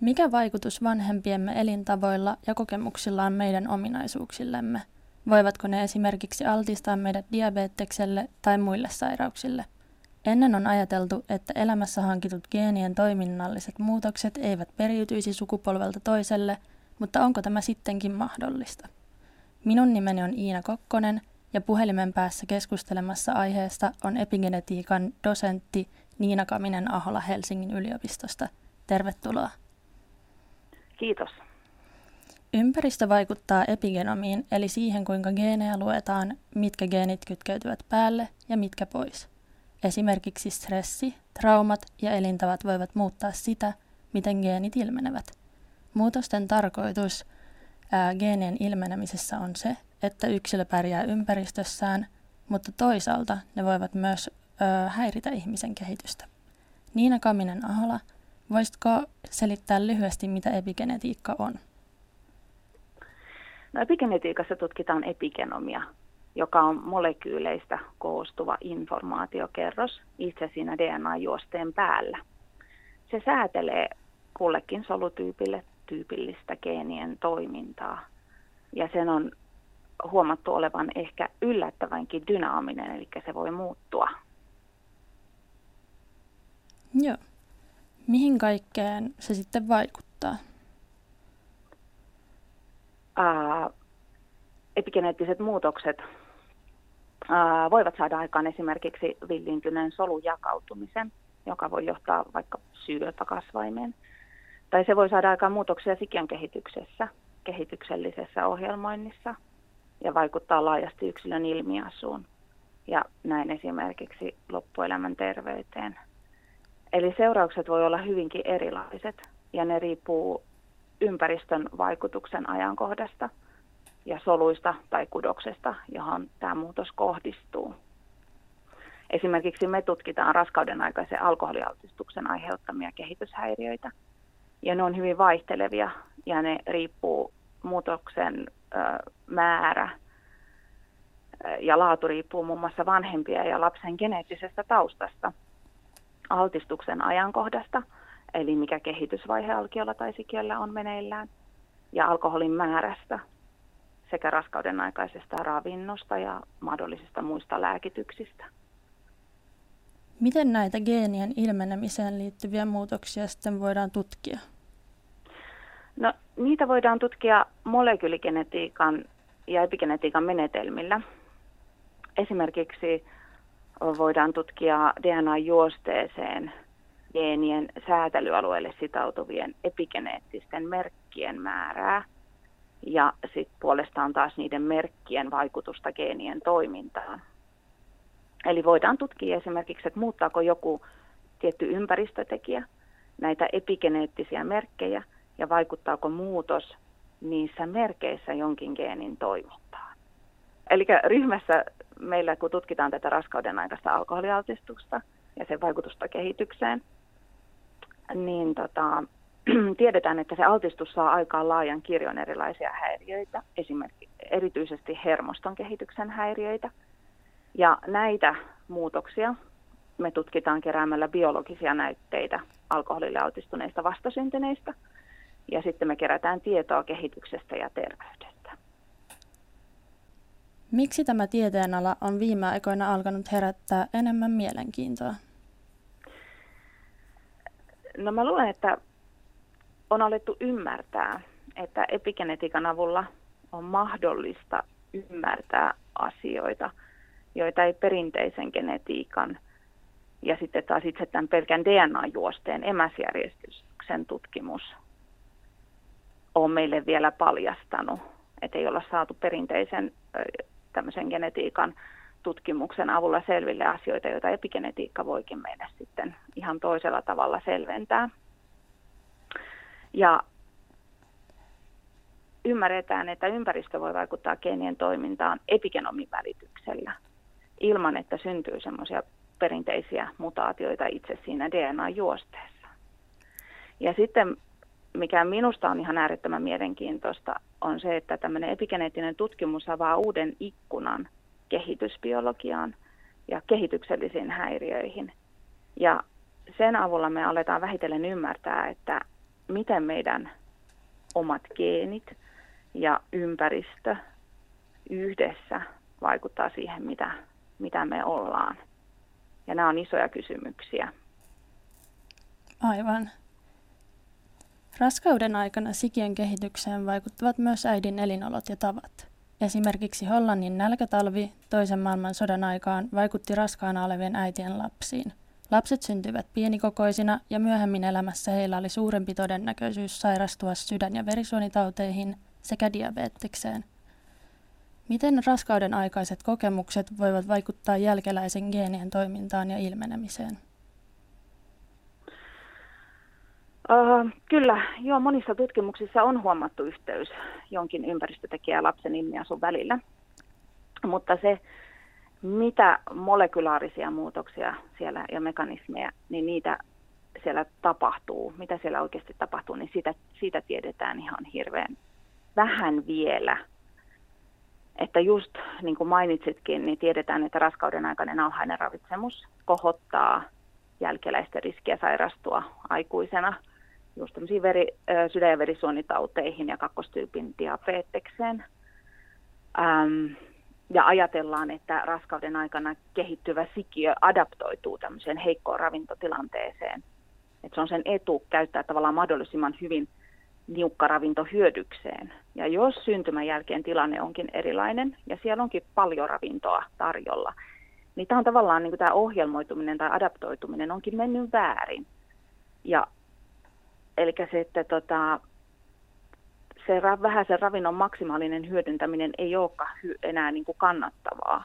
Mikä vaikutus vanhempiemme elintavoilla ja kokemuksilla on meidän ominaisuuksillemme? Voivatko ne esimerkiksi altistaa meidät diabetekselle tai muille sairauksille? Ennen on ajateltu, että elämässä hankitut geenien toiminnalliset muutokset eivät periytyisi sukupolvelta toiselle, mutta onko tämä sittenkin mahdollista? Minun nimeni on Iina Kokkonen ja puhelimen päässä keskustelemassa aiheesta on epigenetiikan dosentti Niina Kaminen Ahola Helsingin yliopistosta. Tervetuloa. Kiitos. Ympäristö vaikuttaa epigenomiin, eli siihen kuinka geenejä luetaan, mitkä geenit kytkeytyvät päälle ja mitkä pois. Esimerkiksi stressi, traumat ja elintavat voivat muuttaa sitä, miten geenit ilmenevät. Muutosten tarkoitus ää, geenien ilmenemisessä on se, että yksilö pärjää ympäristössään, mutta toisaalta ne voivat myös ö, häiritä ihmisen kehitystä. Niina Kaminen-Ahola, voisitko selittää lyhyesti, mitä epigenetiikka on? No, epigenetiikassa tutkitaan epigenomia, joka on molekyyleistä koostuva informaatiokerros itse siinä DNA-juosteen päällä. Se säätelee kullekin solutyypille tyypillistä geenien toimintaa. Ja sen on huomattu olevan ehkä yllättävänkin dynaaminen, eli se voi muuttua. Joo. Mihin kaikkeen se sitten vaikuttaa? Ää, epigeneettiset muutokset ää, voivat saada aikaan esimerkiksi villintyneen solun jakautumisen, joka voi johtaa vaikka syöpäkasvaimeen. Tai se voi saada aikaan muutoksia sikiön kehityksessä, kehityksellisessä ohjelmoinnissa ja vaikuttaa laajasti yksilön ilmiasuun ja näin esimerkiksi loppuelämän terveyteen. Eli seuraukset voi olla hyvinkin erilaiset ja ne riippuu ympäristön vaikutuksen ajankohdasta ja soluista tai kudoksesta, johon tämä muutos kohdistuu. Esimerkiksi me tutkitaan raskauden aikaisen alkoholialtistuksen aiheuttamia kehityshäiriöitä. Ja ne on hyvin vaihtelevia ja ne riippuu muutoksen ö, määrä ja laatu riippuu muun muassa vanhempia ja lapsen geneettisestä taustasta, altistuksen ajankohdasta, eli mikä kehitysvaihe alkiolla tai sikiöllä on meneillään, ja alkoholin määrästä sekä raskauden aikaisesta ravinnosta ja mahdollisista muista lääkityksistä. Miten näitä geenien ilmenemiseen liittyviä muutoksia sitten voidaan tutkia? No, niitä voidaan tutkia molekyyligenetiikan ja epigenetiikan menetelmillä. Esimerkiksi voidaan tutkia DNA-juosteeseen geenien säätelyalueelle sitautuvien epigeneettisten merkkien määrää ja sitten puolestaan taas niiden merkkien vaikutusta geenien toimintaan. Eli voidaan tutkia esimerkiksi, että muuttaako joku tietty ympäristötekijä näitä epigeneettisiä merkkejä ja vaikuttaako muutos niissä merkeissä jonkin geenin toimintaan. Eli ryhmässä meillä, kun tutkitaan tätä raskauden aikaista alkoholialtistusta ja sen vaikutusta kehitykseen, niin tota, tiedetään, että se altistus saa aikaan laajan kirjon erilaisia häiriöitä, esimerkiksi erityisesti hermoston kehityksen häiriöitä. Ja näitä muutoksia me tutkitaan keräämällä biologisia näytteitä alkoholille altistuneista vastasyntyneistä. Ja sitten me kerätään tietoa kehityksestä ja terveydestä. Miksi tämä tieteenala on viime aikoina alkanut herättää enemmän mielenkiintoa? No mä luulen, että on alettu ymmärtää, että epigenetiikan avulla on mahdollista ymmärtää asioita, joita ei perinteisen genetiikan ja sitten taas itse tämän pelkän DNA-juosteen emäsjärjestyksen tutkimus on meille vielä paljastanut, että ei olla saatu perinteisen tämmöisen genetiikan tutkimuksen avulla selville asioita, joita epigenetiikka voikin meille sitten ihan toisella tavalla selventää. Ja ymmärretään, että ympäristö voi vaikuttaa geenien toimintaan epigenomin välityksellä ilman, että syntyy semmoisia perinteisiä mutaatioita itse siinä DNA-juosteessa. Ja sitten mikä minusta on ihan äärettömän mielenkiintoista, on se, että tämmöinen epigeneettinen tutkimus avaa uuden ikkunan kehitysbiologiaan ja kehityksellisiin häiriöihin. Ja sen avulla me aletaan vähitellen ymmärtää, että miten meidän omat geenit ja ympäristö yhdessä vaikuttaa siihen, mitä, mitä me ollaan. Ja nämä on isoja kysymyksiä. Aivan. Raskauden aikana sikien kehitykseen vaikuttavat myös äidin elinolot ja tavat. Esimerkiksi Hollannin nälkätalvi toisen maailmansodan aikaan vaikutti raskaana olevien äitien lapsiin. Lapset syntyivät pienikokoisina ja myöhemmin elämässä heillä oli suurempi todennäköisyys sairastua sydän- ja verisuonitauteihin sekä diabetekseen. Miten raskauden aikaiset kokemukset voivat vaikuttaa jälkeläisen geenien toimintaan ja ilmenemiseen? Uh, kyllä, joo, monissa tutkimuksissa on huomattu yhteys jonkin ympäristötekijä lapsen ilmiasun välillä. Mutta se, mitä molekulaarisia muutoksia siellä ja mekanismeja, niin niitä siellä tapahtuu, mitä siellä oikeasti tapahtuu, niin siitä, siitä tiedetään ihan hirveän vähän vielä. Että just niin kuin mainitsitkin, niin tiedetään, että raskauden aikainen alhainen ravitsemus kohottaa jälkeläisten riskiä sairastua aikuisena – just veri, sydän- ja verisuonitauteihin ja kakkostyypin diabetekseen. Ähm, ja ajatellaan, että raskauden aikana kehittyvä sikiö adaptoituu tämmöiseen heikkoon ravintotilanteeseen. Että se on sen etu käyttää tavallaan mahdollisimman hyvin niukka ravinto hyödykseen. Ja jos syntymän jälkeen tilanne onkin erilainen ja siellä onkin paljon ravintoa tarjolla, niin tämä on tavallaan niin kuin tämä ohjelmoituminen tai adaptoituminen onkin mennyt väärin. Ja Eli se, että tota, se vähäisen ravinnon maksimaalinen hyödyntäminen ei olekaan hy- enää niin kuin kannattavaa.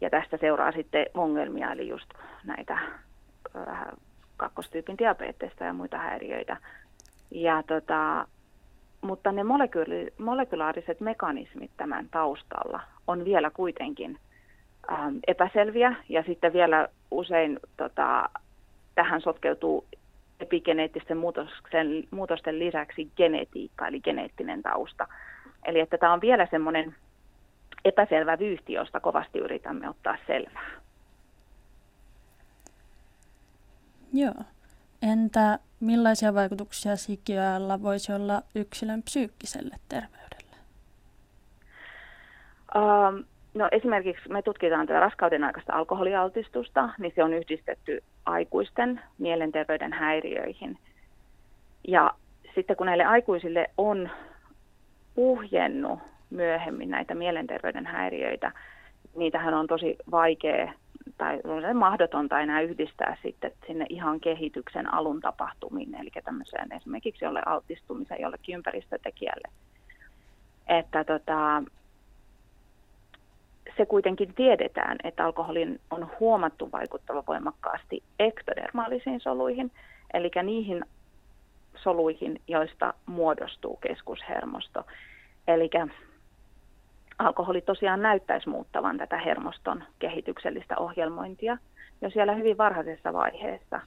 Ja tästä seuraa sitten ongelmia, eli just näitä äh, kakkostyypin diabeteista ja muita häiriöitä. Ja tota, mutta ne molekyli- molekulaariset mekanismit tämän taustalla on vielä kuitenkin ähm, epäselviä ja sitten vielä usein tota, tähän sotkeutuu epigeneettisten muutosten, muutosten lisäksi genetiikka, eli geneettinen tausta. Eli että tämä on vielä semmoinen epäselvä vyyhti, josta kovasti yritämme ottaa selvää. Joo. Entä millaisia vaikutuksia sikiöllä voisi olla yksilön psyykkiselle terveydelle? Um, no esimerkiksi me tutkitaan tätä raskauden aikaista alkoholialtistusta, niin se on yhdistetty aikuisten mielenterveyden häiriöihin. Ja sitten kun näille aikuisille on puhjennut myöhemmin näitä mielenterveyden häiriöitä, niitähän on tosi vaikea tai mahdotonta enää yhdistää sitten sinne ihan kehityksen alun tapahtumiin, eli tämmöiseen esimerkiksi jolle altistumisen jollekin ympäristötekijälle. Että tota, se kuitenkin tiedetään, että alkoholin on huomattu vaikuttava voimakkaasti ektodermaalisiin soluihin, eli niihin soluihin, joista muodostuu keskushermosto. Eli alkoholi tosiaan näyttäisi muuttavan tätä hermoston kehityksellistä ohjelmointia jo siellä hyvin varhaisessa vaiheessa.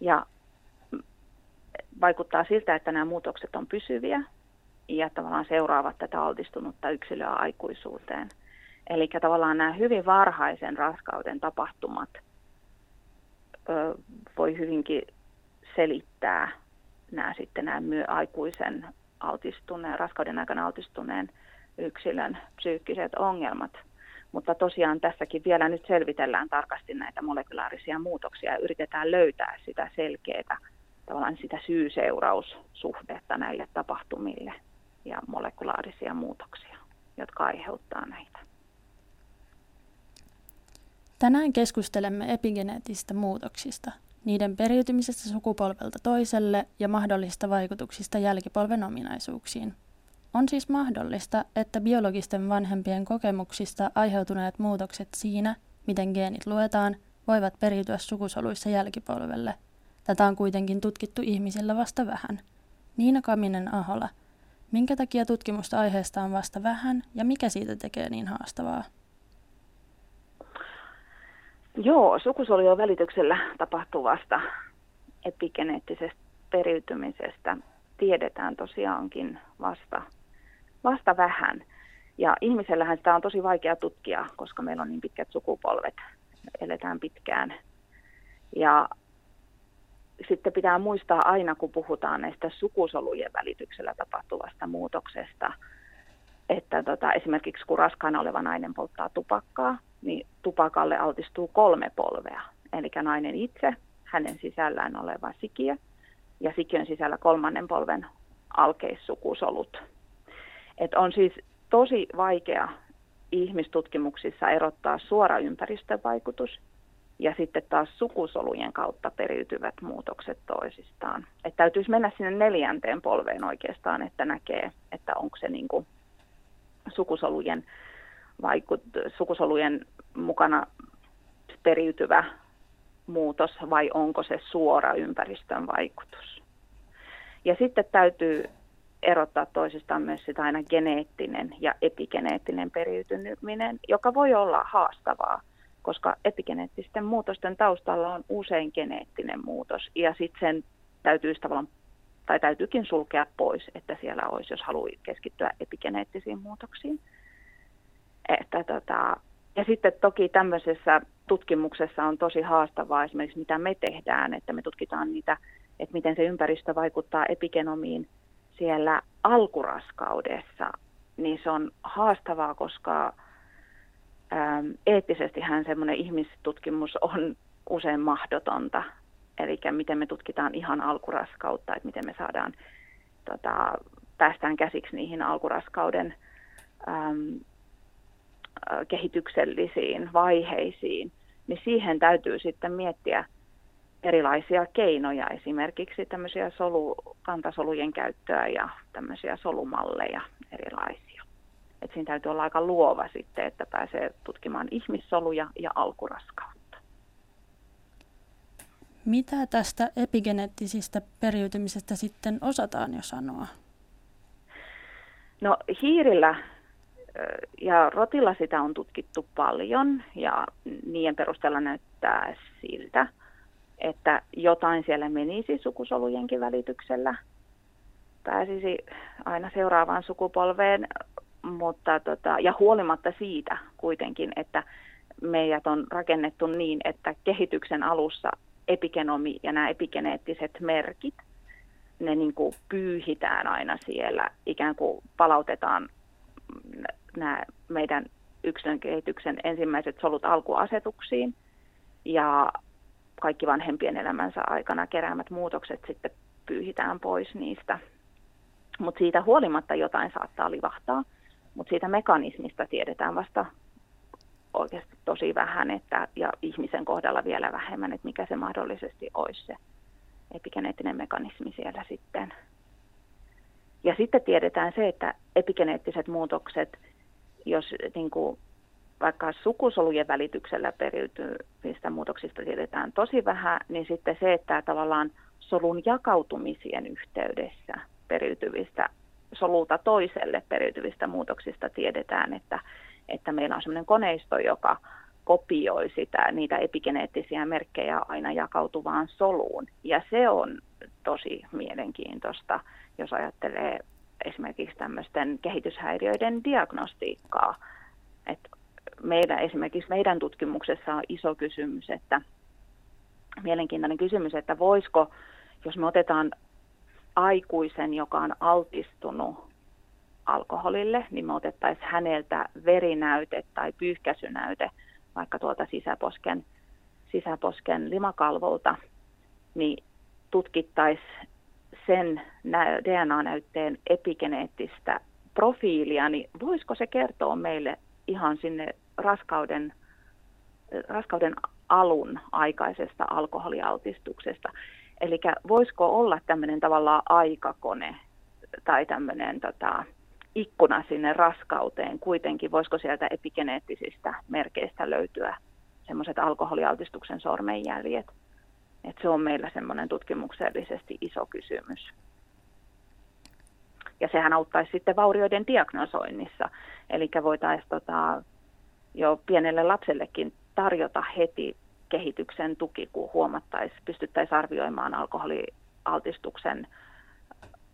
Ja vaikuttaa siltä, että nämä muutokset on pysyviä ja tavallaan seuraavat tätä altistunutta yksilöä aikuisuuteen – Eli tavallaan nämä hyvin varhaisen raskauden tapahtumat ö, voi hyvinkin selittää nämä sitten nämä myö aikuisen altistuneen, raskauden aikana altistuneen yksilön psyykkiset ongelmat. Mutta tosiaan tässäkin vielä nyt selvitellään tarkasti näitä molekulaarisia muutoksia ja yritetään löytää sitä selkeää tavallaan sitä syy-seuraussuhdetta näille tapahtumille ja molekulaarisia muutoksia, jotka aiheuttaa näitä. Tänään keskustelemme epigeneettisistä muutoksista, niiden periytymisestä sukupolvelta toiselle ja mahdollista vaikutuksista jälkipolven ominaisuuksiin. On siis mahdollista, että biologisten vanhempien kokemuksista aiheutuneet muutokset siinä, miten geenit luetaan, voivat periytyä sukusoluissa jälkipolvelle. Tätä on kuitenkin tutkittu ihmisillä vasta vähän. Niina Kaminen Ahola, minkä takia tutkimusta aiheesta on vasta vähän ja mikä siitä tekee niin haastavaa? Joo, sukusolujen välityksellä tapahtuvasta epigeneettisestä periytymisestä tiedetään tosiaankin vasta, vasta vähän. Ja ihmisellähän sitä on tosi vaikea tutkia, koska meillä on niin pitkät sukupolvet, eletään pitkään. Ja sitten pitää muistaa aina, kun puhutaan näistä sukusolujen välityksellä tapahtuvasta muutoksesta, että tota, esimerkiksi kun raskaana oleva nainen polttaa tupakkaa, niin tupakalle altistuu kolme polvea. Eli nainen itse, hänen sisällään oleva sikiö ja sikiön sisällä kolmannen polven alkeissukusolut. Et on siis tosi vaikea ihmistutkimuksissa erottaa suora ympäristövaikutus ja sitten taas sukusolujen kautta periytyvät muutokset toisistaan. Et täytyisi mennä sinne neljänteen polveen oikeastaan, että näkee, että onko se niin kuin sukusolujen, vaikut, sukusolujen mukana periytyvä muutos vai onko se suora ympäristön vaikutus. Ja sitten täytyy erottaa toisistaan myös sitä aina geneettinen ja epigeneettinen periytyminen, joka voi olla haastavaa, koska epigeneettisten muutosten taustalla on usein geneettinen muutos ja sitten sen täytyy tavallaan tai täytyykin sulkea pois, että siellä olisi, jos haluaa keskittyä epigeneettisiin muutoksiin. Että tota, ja sitten toki tämmöisessä tutkimuksessa on tosi haastavaa esimerkiksi mitä me tehdään, että me tutkitaan niitä, että miten se ympäristö vaikuttaa epigenomiin siellä alkuraskaudessa, niin se on haastavaa, koska ähm, eettisesti hän semmoinen ihmistutkimus on usein mahdotonta. Eli miten me tutkitaan ihan alkuraskautta, että miten me saadaan, tota, päästään käsiksi niihin alkuraskauden äm, kehityksellisiin vaiheisiin, niin siihen täytyy sitten miettiä erilaisia keinoja, esimerkiksi tämmöisiä solu, kantasolujen käyttöä ja tämmöisiä solumalleja erilaisia. Et siinä täytyy olla aika luova sitten, että pääsee tutkimaan ihmissoluja ja alkuraskautta. Mitä tästä epigeneettisistä periytymisestä sitten osataan jo sanoa? No hiirillä ja rotilla sitä on tutkittu paljon ja niiden perusteella näyttää siltä, että jotain siellä menisi sukusolujenkin välityksellä, pääsisi aina seuraavaan sukupolveen, mutta tota, ja huolimatta siitä kuitenkin, että meidät on rakennettu niin, että kehityksen alussa epigenomi ja nämä epigeneettiset merkit, ne niin kuin pyyhitään aina siellä, ikään kuin palautetaan nämä meidän yksilön kehityksen ensimmäiset solut alkuasetuksiin ja kaikki vanhempien elämänsä aikana keräämät muutokset sitten pyyhitään pois niistä. Mutta siitä huolimatta jotain saattaa livahtaa, mutta siitä mekanismista tiedetään vasta oikeasti tosi vähän, että, ja ihmisen kohdalla vielä vähemmän, että mikä se mahdollisesti olisi se epigeneettinen mekanismi siellä sitten. Ja sitten tiedetään se, että epigeneettiset muutokset, jos niin kuin, vaikka sukusolujen välityksellä periytyvistä muutoksista tiedetään tosi vähän, niin sitten se, että tavallaan solun jakautumisien yhteydessä periytyvistä solulta toiselle periytyvistä muutoksista tiedetään, että, että meillä on sellainen koneisto, joka kopioi sitä, niitä epigeneettisiä merkkejä aina jakautuvaan soluun. Ja se on tosi mielenkiintoista, jos ajattelee esimerkiksi tämmöisten kehityshäiriöiden diagnostiikkaa. että meidän, esimerkiksi meidän tutkimuksessa on iso kysymys, että mielenkiintoinen kysymys, että voisiko, jos me otetaan aikuisen, joka on altistunut alkoholille, niin me otettaisiin häneltä verinäyte tai pyyhkäisynäyte vaikka tuolta sisäposken, sisäposken limakalvolta, niin tutkittaisiin sen DNA-näytteen epigeneettistä profiilia, niin voisiko se kertoa meille ihan sinne raskauden, raskauden alun aikaisesta alkoholialtistuksesta. Eli voisiko olla tämmöinen tavallaan aikakone tai tämmöinen tota, ikkuna sinne raskauteen kuitenkin, voisiko sieltä epigeneettisistä merkeistä löytyä semmoiset alkoholialtistuksen sormenjäljet. Et se on meillä semmoinen tutkimuksellisesti iso kysymys. Ja sehän auttaisi sitten vaurioiden diagnosoinnissa. Eli voitaisiin tota, jo pienelle lapsellekin tarjota heti kehityksen tuki, kun huomattaisiin, pystyttäisiin arvioimaan alkoholialtistuksen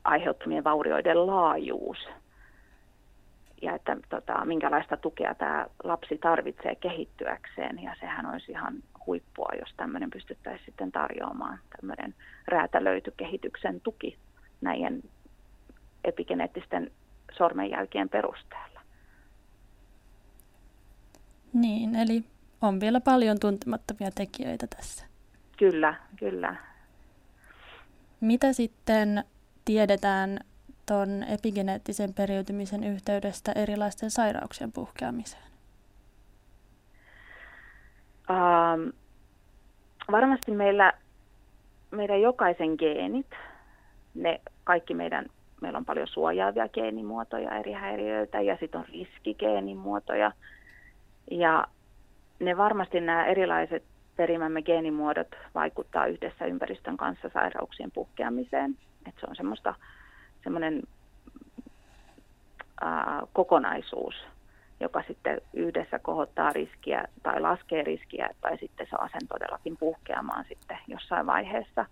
aiheuttamien vaurioiden laajuus ja että tota, minkälaista tukea tämä lapsi tarvitsee kehittyäkseen. Ja sehän olisi ihan huippua, jos tämmöinen pystyttäisiin sitten tarjoamaan, tämmöinen räätälöity kehityksen tuki näiden epigeneettisten sormenjälkien perusteella. Niin, eli on vielä paljon tuntemattomia tekijöitä tässä. Kyllä, kyllä. Mitä sitten tiedetään tuon epigeneettisen periytymisen yhteydestä erilaisten sairauksien puhkeamiseen? Ähm, varmasti meillä, meidän jokaisen geenit, ne kaikki meidän, meillä on paljon suojaavia geenimuotoja eri häiriöitä ja sitten on riskigeenimuotoja. Ja ne varmasti nämä erilaiset perimämme geenimuodot vaikuttaa yhdessä ympäristön kanssa sairauksien puhkeamiseen. Et se on semmoista, semmoinen ää, kokonaisuus, joka sitten yhdessä kohottaa riskiä tai laskee riskiä tai sitten saa sen todellakin puhkeamaan sitten jossain vaiheessa.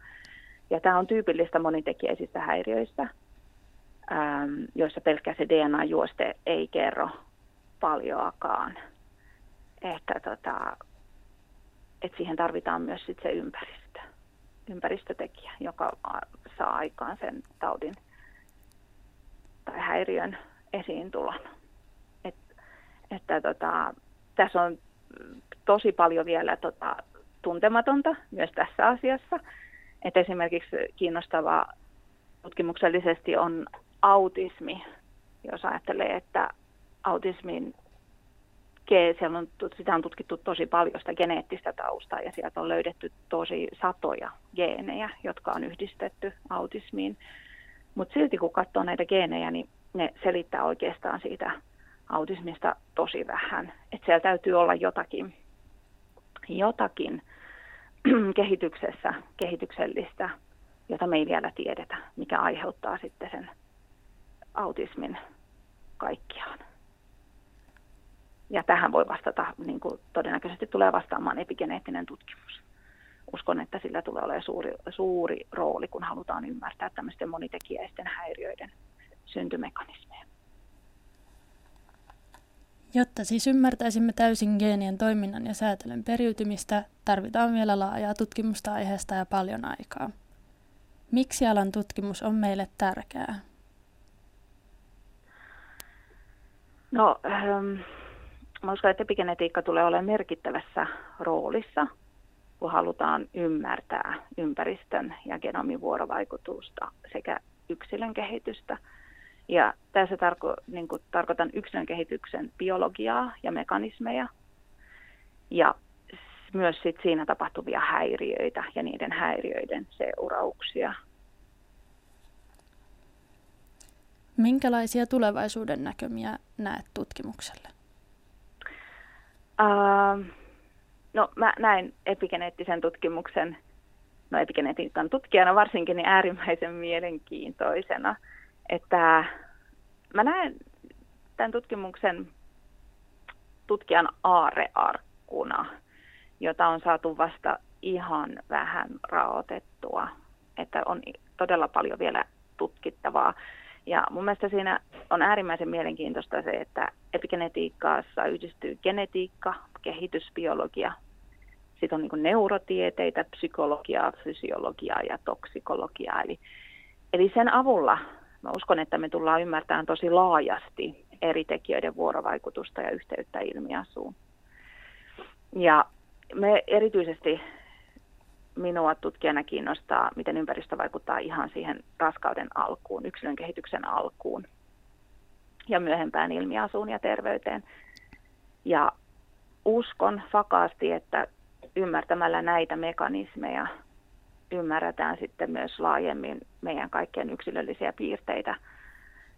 Ja tämä on tyypillistä monitekijäisistä häiriöistä, joissa pelkkä se DNA-juoste ei kerro paljoakaan. Että tota, et siihen tarvitaan myös sit se ympäristö, ympäristötekijä, joka saa aikaan sen taudin tai häiriön esiintulon että tota, tässä on tosi paljon vielä tota, tuntematonta myös tässä asiassa. Et esimerkiksi kiinnostavaa tutkimuksellisesti on autismi, jos ajattelee, että autismin siellä on, sitä on tutkittu tosi paljon sitä geneettistä taustaa ja sieltä on löydetty tosi satoja geenejä, jotka on yhdistetty autismiin. Mutta silti kun katsoo näitä geenejä, niin ne selittää oikeastaan siitä autismista tosi vähän. Että siellä täytyy olla jotakin, jotakin kehityksessä, kehityksellistä, jota me ei vielä tiedetä, mikä aiheuttaa sitten sen autismin kaikkiaan. Ja tähän voi vastata, niin kuin todennäköisesti tulee vastaamaan epigeneettinen tutkimus. Uskon, että sillä tulee olemaan suuri, suuri rooli, kun halutaan ymmärtää tämmöisten monitekijäisten häiriöiden syntymekanismeja. Jotta siis ymmärtäisimme täysin geenien toiminnan ja säätelyn periytymistä, tarvitaan vielä laajaa tutkimusta aiheesta ja paljon aikaa. Miksi alan tutkimus on meille tärkeää? No, ähm, mä uskon, että epigenetiikka tulee olemaan merkittävässä roolissa, kun halutaan ymmärtää ympäristön ja genomin vuorovaikutusta sekä yksilön kehitystä – ja tässä tarko, niin kuin, tarkoitan yksilön kehityksen biologiaa ja mekanismeja ja myös sit siinä tapahtuvia häiriöitä ja niiden häiriöiden seurauksia. Minkälaisia tulevaisuuden näkymiä näet tutkimukselle? Uh, no mä näen epigeneettisen tutkimuksen, no epigenetiikan tutkijana varsinkin, niin äärimmäisen mielenkiintoisena – että mä näen tämän tutkimuksen tutkijan aarearkkuna, jota on saatu vasta ihan vähän raotettua, että on todella paljon vielä tutkittavaa. Ja mun mielestä siinä on äärimmäisen mielenkiintoista se, että epigenetiikkaassa yhdistyy genetiikka, kehitysbiologia, sitten on niin neurotieteitä, psykologiaa, fysiologiaa ja toksikologiaa. Eli, eli sen avulla mä uskon, että me tullaan ymmärtämään tosi laajasti eri tekijöiden vuorovaikutusta ja yhteyttä ilmiasuun. Ja me erityisesti minua tutkijana kiinnostaa, miten ympäristö vaikuttaa ihan siihen raskauden alkuun, yksilön kehityksen alkuun ja myöhempään ilmiasuun ja terveyteen. Ja uskon vakaasti, että ymmärtämällä näitä mekanismeja ymmärretään sitten myös laajemmin meidän kaikkien yksilöllisiä piirteitä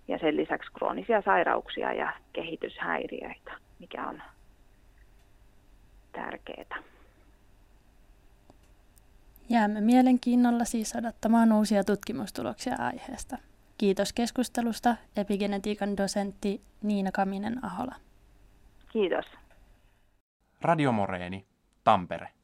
ja sen lisäksi kroonisia sairauksia ja kehityshäiriöitä, mikä on tärkeää. Jäämme mielenkiinnolla siis odottamaan uusia tutkimustuloksia aiheesta. Kiitos keskustelusta epigenetiikan dosentti Niina Kaminen-Ahola. Kiitos. Radio Moreeni, Tampere.